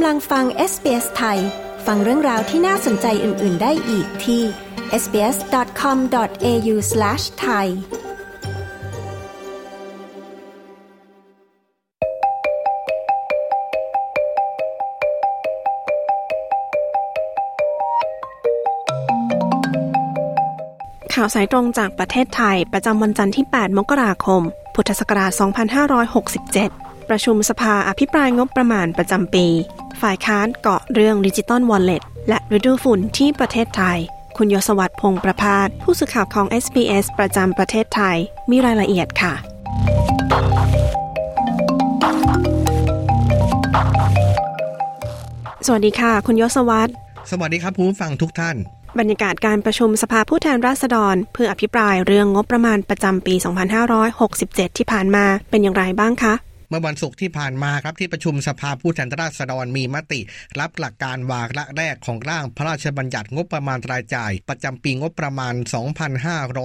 กำลังฟัง SBS ไทย ฟังเรื่องราวที่น่าสนใจอื่น ๆ ได้อีกที่ sbs.com.au/thai ข่าวสายตรงจากประเทศไทย ประจำวันจันทร์ที่ 8 มกราคม พุทธศักราช 2567 ประชุมสภาอภิปรายงบประมาณประจำปี ฝ่ายค้านเกาะเรื่องดิจิตอลวอลเล็ตและฤดูฝุ่นที่ประเทศไทย คุณยศวัตรพงษ์ประพาสผู้สื่อข่าวของ SBS ประจำประเทศไทย มีรายละเอียดค่ะสวัสดีค่ะ คุณยศวัตรสวัสดีครับผู้ฟังทุกท่าน บรรยากาศการประชุมสภาผู้แทนราษฎร เพื่ออภิปรายเรื่องงบประมาณประจำปี 2567 ที่ผ่านมาเป็นอย่างไรบ้างคะ เมื่อวันศุกร์ที่ผ่านมาครับที่ประชุมสภาผู้แทนราษฎรมีมติ รับหลักการวาระแรกของร่างพระราชบัญญัติงบประมาณรายจ่าย ประจำปีงบประมาณ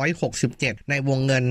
2567 ในวงเงิน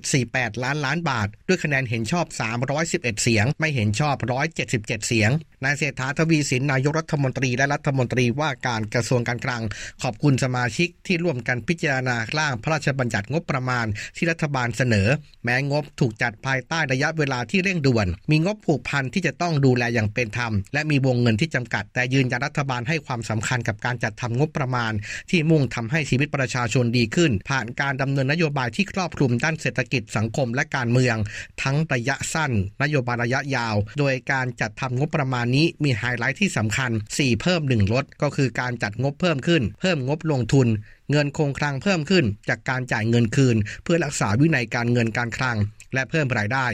3.48 ล้านล้านบาท ด้วยคะแนนเห็นชอบ 311 เสียง ไม่เห็นชอบ 177 เสียงนายเศรษฐาทวีสินนายกรัฐมนตรีและรัฐมนตรีว่าการกระทรวงการคลัง ขอบคุณสมาชิกที่ร่วมกันพิจารณาร่างพระราชบัญญัติงบประมาณที่รัฐบาลเสนอ แม้งบถูกจัดภายใต้ระยะเวลาที่เร่งด่วน มีงบผูกพันที่จะต้องดูแลอย่างเป็นธรรม และมีวงเงินที่จำกัด แต่ยืนยันรัฐบาลให้ความสำคัญกับการจัดทำงบประมาณ ที่มุ่งทำให้ชีวิตประชาชนดีขึ้น ผ่านการดำเนินนโยบายที่ครอบคลุมด้านเศรษฐกิจสังคมและการเมือง ทั้งระยะสั้น นโยบายระยะยาว โดยการจัดทำงบประมาณนี้มีไฮไลท์ที่สำคัญ 4 เพิ่ม 1 ลด ก็คือการจัดงบเพิ่มขึ้น เพิ่มงบลงทุน เงินคงคลังเพิ่มขึ้น จากการจ่ายเงินคืน เพื่อรักษาวินัยการเงินการคลัง และเพิ่มรายได้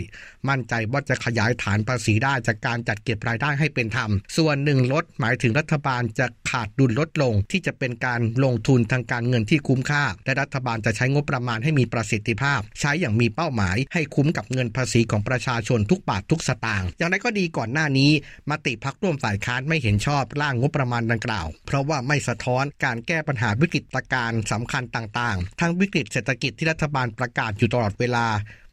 มั่นใจว่าจะขยายฐานภาษีได้จากการจัดเก็บรายได้ให้เป็นธรรม ส่วนหนึ่งลดหมายถึงรัฐบาลจะขาดดุลลดลง ที่จะเป็นการลงทุนทางการเงินที่คุ้มค่า และรัฐบาลจะใช้งบประมาณให้มีประสิทธิภาพ ใช้อย่างมีเป้าหมาย ให้คุ้มกับเงินภาษีของประชาชนทุกบาททุกสตางค์อย่างไรก็ดีก่อนหน้านี้มติพักร่วมฝ่ายค้านไม่เห็นชอบร่างงบประมาณดังกล่าว เพราะว่าไม่สะท้อนการแก้ปัญหาวิกฤตการณ์สำคัญต่างๆ ทั้งวิกฤตเศรษฐกิจที่รัฐบาลประกาศอยู่ตลอดเวลา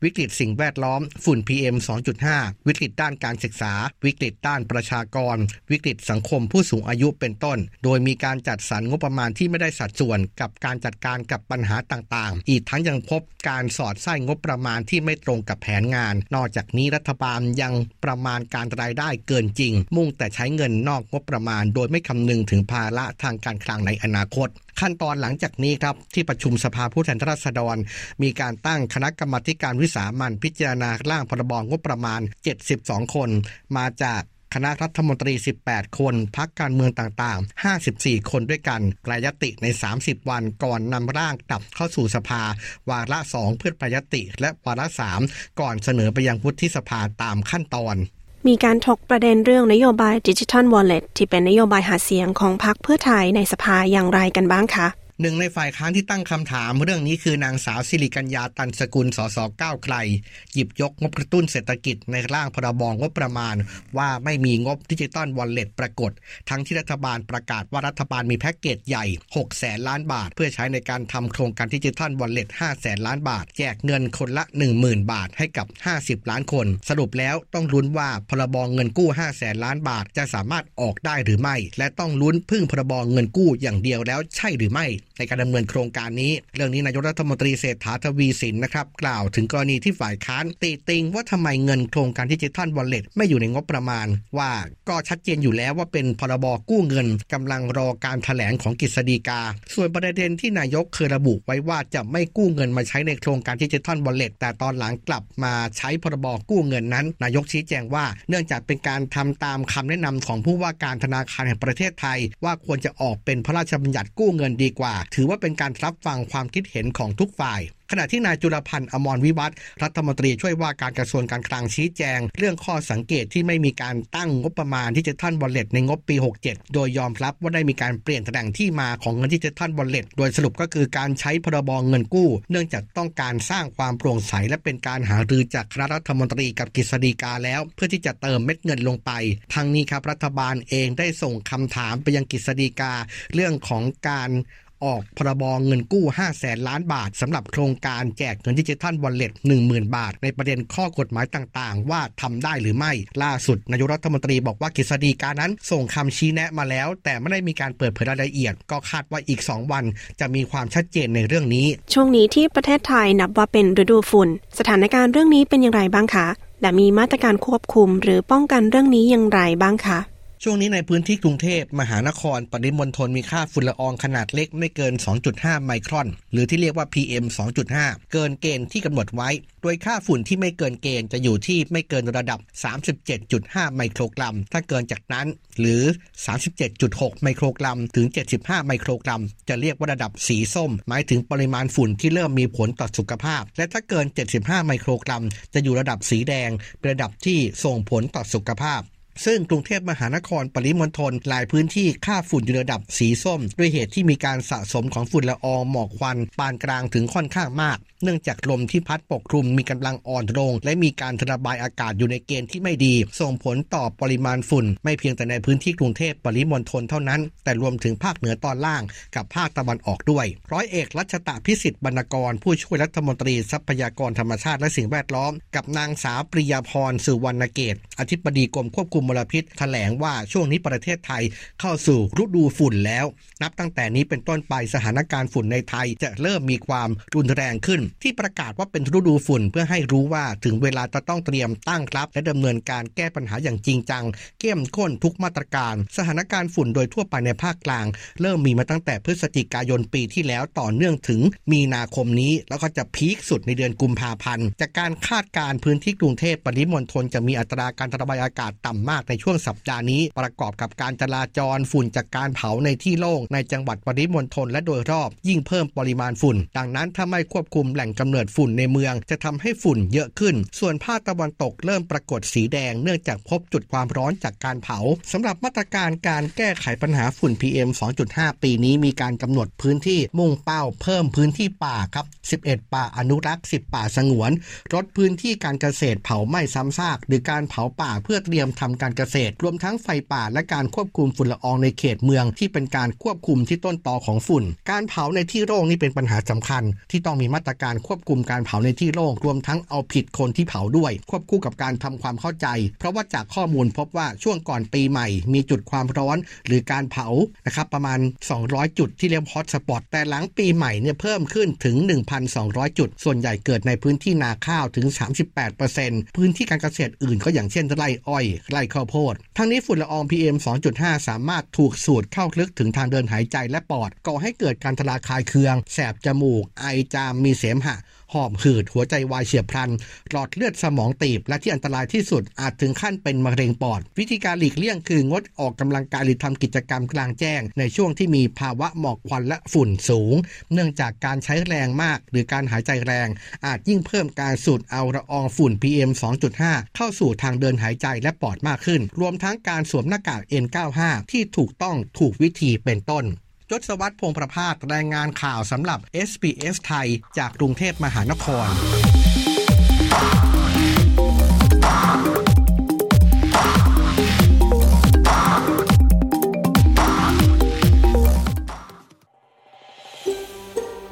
วิกฤตสิ่งแวดล้อม ฝุ่น PM 2.5 วิกฤตด้านการศึกษา วิกฤตด้านประชากร วิกฤตสังคมผู้สูงอายุเป็นต้น โดยมีการจัดสรรงบประมาณที่ไม่ได้สัดส่วนกับการจัดการกับปัญหาต่างๆ อีกทั้งยังพบการสอดไส้งบประมาณที่ไม่ตรงกับแผนงาน นอกจากนี้รัฐบาลยังประมาณการรายได้เกินจริง มุ่งแต่ใช้เงินนอกงบประมาณ โดยไม่คำนึงถึงภาระทางการคลังในอนาคตขั้นตอนหลังจากนี้ครับที่ประชุมสภาผู้แทนราษฎร มีการตั้งคณะกรรมการวิสามันพิจารณาร่างพรบงบประมาณ 72 คน มาจากคณะรัฐมนตรี 18 คน พักการเมืองต่างๆ 54 คนด้วยกันแปลยติใน 30 วันก่อนนำร่างกลับเข้าสู่สภา วาระ 2 เพื่อแปลยติ และวาระ 3 ก่อนเสนอไปยังวุฒิสภาตามขั้นตอนมีการถกประเด็นเรื่องนโยบายดิจิทัลวอลเล็ตที่เป็นนโยบายหาเสียงของพรรคเพื่อไทยในสภาอย่างไรกันบ้างคะ หนึ่งในฝ่ายค้านที่ตั้งคำถามเรื่องนี้คือนางสาวศิริกัญญาตันสกุลสสก้าวไกล หยิบยกงบกระตุ้นเศรษฐกิจในร่างพรบงบประมาณ ว่าไม่มีงบดิจิตอลวอลเล็ตปรากฏ ทั้งที่รัฐบาลประกาศว่ารัฐบาลมีแพ็กเกจใหญ่ 6 แสนล้านบาท เพื่อใช้ในการทำโครงการดิจิตอลวอลเล็ต5แสนล้านบาท แจกเงินคนละ 10,000 บาทให้กับ 50 ล้านคน สรุปแล้วต้องลุ้นว่าพรบเงินกู้5แสนล้านบาทจะสามารถออกได้หรือไม่ และต้องลุ้นพึ่งพรบเงินกู้อย่างเดียวแล้วใช่หรือไม่ ในการดำเนินโครงการนี้ เรื่องนี้นายกรัฐมนตรีเศรษฐาทวีสินนะครับกล่าวถึงกรณีที่ฝ่ายค้านตีติงว่าทำไมเงินโครงการดิจิทัลวอลเล็ตไม่อยู่ในงบประมาณ ว่าก็ชัดเจนอยู่แล้วว่าเป็นพรบกู้เงินกำลังรอการถแถลงของกฤษฎีกา ส่วนประเด็นที่นายกเคยระบุไว้ว่าจะไม่กู้เงินมาใช้ในโครงการดิจิทัลวอลเล็ตแต่ตอนหลังกลับมาใช้พรบกู้เงินนั้น นายกชี้แจงว่า เนื่องจากเป็นการทำตามคำแนะนำของผู้ว่าการธนาคารแห่งประเทศไทย ว่าควรจะออกเป็นพระราชบัญญัติกู้เงินดีกว่าถือว่าเป็นการรับฟังความคิดเห็นของทุกฝ่ายขณะที่นายจุลพันธ์อมรวิวัฒน์ รัฐมนตรีช่วยว่าการกระทรวงการคลังชี้แจง เรื่องข้อสังเกตที่ไม่มีการตั้งงบประมาณดิจิทัลวอลเลตในงบปี 67 โดยยอมรับว่าได้มีการเปลี่ยนแหล่งที่มาของเงินดิจิทัลวอลเลตโดยสรุปก็คือการใช้พรบเงินกู้ เนื่องจากต้องการสร้างความโปร่งใสและเป็นการหารือจากคณะรัฐมนตรีกับกฤษฎีกาแล้ว เพื่อที่จะเติมเม็ดเงินลงไปทั้งนี้ครับรัฐบาลเองได้ส่งคำถามไปยังกฤษฎีกา เรื่องของการ ออกพรบเงินกู้5แสนล้านบาทสำหรับโครงการแจกเงินดิจิทัลวอลเล็ต10,000 บาท ในประเด็นข้อกฎหมายต่างๆ ว่าทำได้หรือไม่ล่าสุดนายกรัฐมนตรีบอกว่ากฤษฎีกานั้น ส่งคำชี้แนะมาแล้ว แต่ไม่ได้มีการเปิดเผยรายละเอียด ก็คาดว่าอีก 2 วัน จะมีความชัดเจนในเรื่องนี้ ช่วงนี้ที่ประเทศไทยนับว่าเป็นฤดูฝุ่น สถานการณ์เรื่องนี้เป็นอย่างไรบ้างคะและมีมาตรการควบคุมหรือป้องกันเรื่องนี้อย่างไรบ้างคะ ช่วงนี้ในพื้นที่กรุงเทพมหานคร ปริมณฑลมีค่าฝุ่นละอองขนาดเล็กไม่เกิน 2.5 ไมครอน หรือที่เรียกว่า PM 2.5 เกินเกณฑ์ที่กำหนดไว้ โดยค่าฝุ่นที่ไม่เกินเกณฑ์จะอยู่ที่ไม่เกินระดับ 37.5 ไมโครกรัม ถ้าเกินจากนั้นหรือ 37.6 ไมโครกรัม ถึง 75 ไมโครกรัม จะเรียกว่าระดับสีส้ม หมายถึงปริมาณฝุ่นที่เริ่มมีผลต่อสุขภาพ และถ้าเกิน 75 ไมโครกรัม จะอยู่ระดับสีแดงเป็นระดับที่ส่งผลต่อสุขภาพ ซึ่งกรุงเทพมหานครปริมณฑลหลายพื้นที่ค่าฝุ่นอยู่ระดับสีส้ม ด้วยเหตุที่มีการสะสมของฝุ่นละอองหมอกควัน ปานกลางถึงค่อนข้างมาก เนื่องจากลมที่พัดปกคลุมมีกำลังอ่อนลง และมีการระบายอากาศอยู่ในเกณฑ์ที่ไม่ดี ส่งผลต่อปริมาณฝุ่น ไม่เพียงแต่ในพื้นที่กรุงเทพปริมณฑลเท่านั้น แต่รวมถึงภาคเหนือตอนล่างกับภาคตะวันออกด้วย ร้อยเอกรัชตะพิสิทธิ์บรรณกร ผู้ช่วยรัฐมนตรีทรัพยากรธรรมชาติและสิ่งแวดล้อม กับนางสาวปริยาพรสุวรรณเกตอธิบดีกรมควบคุมมลพิษแถลงว่าช่วงนี้ประเทศไทยเข้าสู่ฤดูฝุ่นแล้ว นับตั้งแต่นี้เป็นต้นไปสถานการณ์ฝุ่นในไทยจะเริ่มมีความรุนแรงขึ้น ที่ประกาศว่าเป็นฤดูฝุ่นเพื่อให้รู้ว่าถึงเวลาจะต้องเตรียมตั้งรับ และดำเนินการแก้ปัญหาอย่างจริงจัง เข้มข้นทุกมาตรการ สถานการณ์ฝุ่นโดยทั่วไปในภาคกลาง เริ่มมีมาตั้งแต่พฤศจิกายนปีที่แล้วต่อเนื่องถึงมีนาคมนี้ แล้วก็จะพีคสุดในเดือนกุมภาพันธ์จากการคาดการพื้นที่กรุงเทพปริมณฑลจะมีอัตราการระบายอากาศต่ำมากในช่วงสัปดาห์นี้ ประกอบกับการจราจรฝุ่นจากการเผาในที่โล่งในจังหวัดปริมณฑลและโดยรอบ ยิ่งเพิ่มปริมาณฝุ่น ดังนั้นถ้าไม่ควบคุมแหล่งกำเนิดฝุ่นในเมือง จะทำให้ฝุ่นเยอะขึ้น ส่วนภาคตะวันตกเริ่มปรากฏสีแดง เนื่องจากพบจุดความร้อนจากการเผาสำหรับมาตรการการแก้ไขปัญหาฝุ่น PM 2.5 ปีนี้มีการกำหนดพื้นที่มุ่งเป้าเพิ่มพื้นที่ป่าครับ 11 ป่าอนุรักษ์ 10 ป่าสงวนลดพื้นที่การเกษตรเผาไหม้ซ้ำซากหรือการเผาป่าเพื่อเตรียมทำการเกษตร รวมทั้งไฟป่าและการควบคุมฝุ่นละอองในเขตเมือง ที่เป็นการควบคุมที่ต้นตอของฝุ่น การเผาในที่โล่งนี่เป็นปัญหาสำคัญ ที่ต้องมีมาตรการควบคุมการเผาในที่โล่งรวมทั้งเอาผิดคนที่เผาด้วย ควบคู่กับการทำความเข้าใจ เพราะว่าจากข้อมูลพบว่าช่วงก่อนปีใหม่ มีจุดความร้อน หรือการเผานะครับประมาณ 200 จุดที่เรียกฮอตสปอตแต่หลังปีใหม่เนี่ยเพิ่มขึ้นถึง 1,200 จุด ส่วนใหญ่เกิดในพื้นที่นาข้าวถึง 38%พื้นที่การเกษตรอื่นก็อย่างเช่นไร่อ้อยไร่ข้าวโพด ทั้งนี้ฝุ่นละออง PM 2.5 สามารถถูกสูดเข้าลึกถึงทางเดินหายใจและปอดก่อให้เกิดการทลาคายเคือง แสบจมูก ไอจามมีเสมหะ หอบหืดหัวใจวายเฉียบพลัน หลอดเลือดสมองตีบ และที่อันตรายที่สุดอาจถึงขั้นเป็นมะเร็งปอด วิธีการหลีกเลี่ยงคืองดออกกำลังกายหรือทำกิจกรรมกลางแจ้ง ในช่วงที่มีภาวะหมอกควันและฝุ่นสูง เนื่องจากการใช้แรงมาก หรือการหายใจแรง อาจยิ่งเพิ่มการสูดเอาละอองฝุ่น PM 2.5 เข้าสู่ทางเดินหายใจและปอดมากขึ้น รวมทั้งการสวมหน้ากาก N95 ที่ถูกต้องถูกวิธีเป็นต้น ยศวัตรพงประพาสรายงานข่าวสำหรับ SBS ไทย จากกรุงเทพมหานคร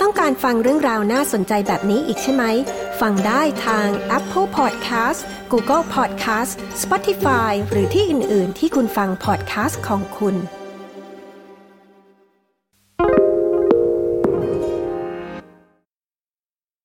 ต้องการฟังเรื่องราวน่าสนใจแบบนี้อีกใช่ไหม ฟังได้ทาง Apple Podcast Google Podcast Spotify หรือที่อื่น ๆ ที่คุณฟัง podcast ของคุณ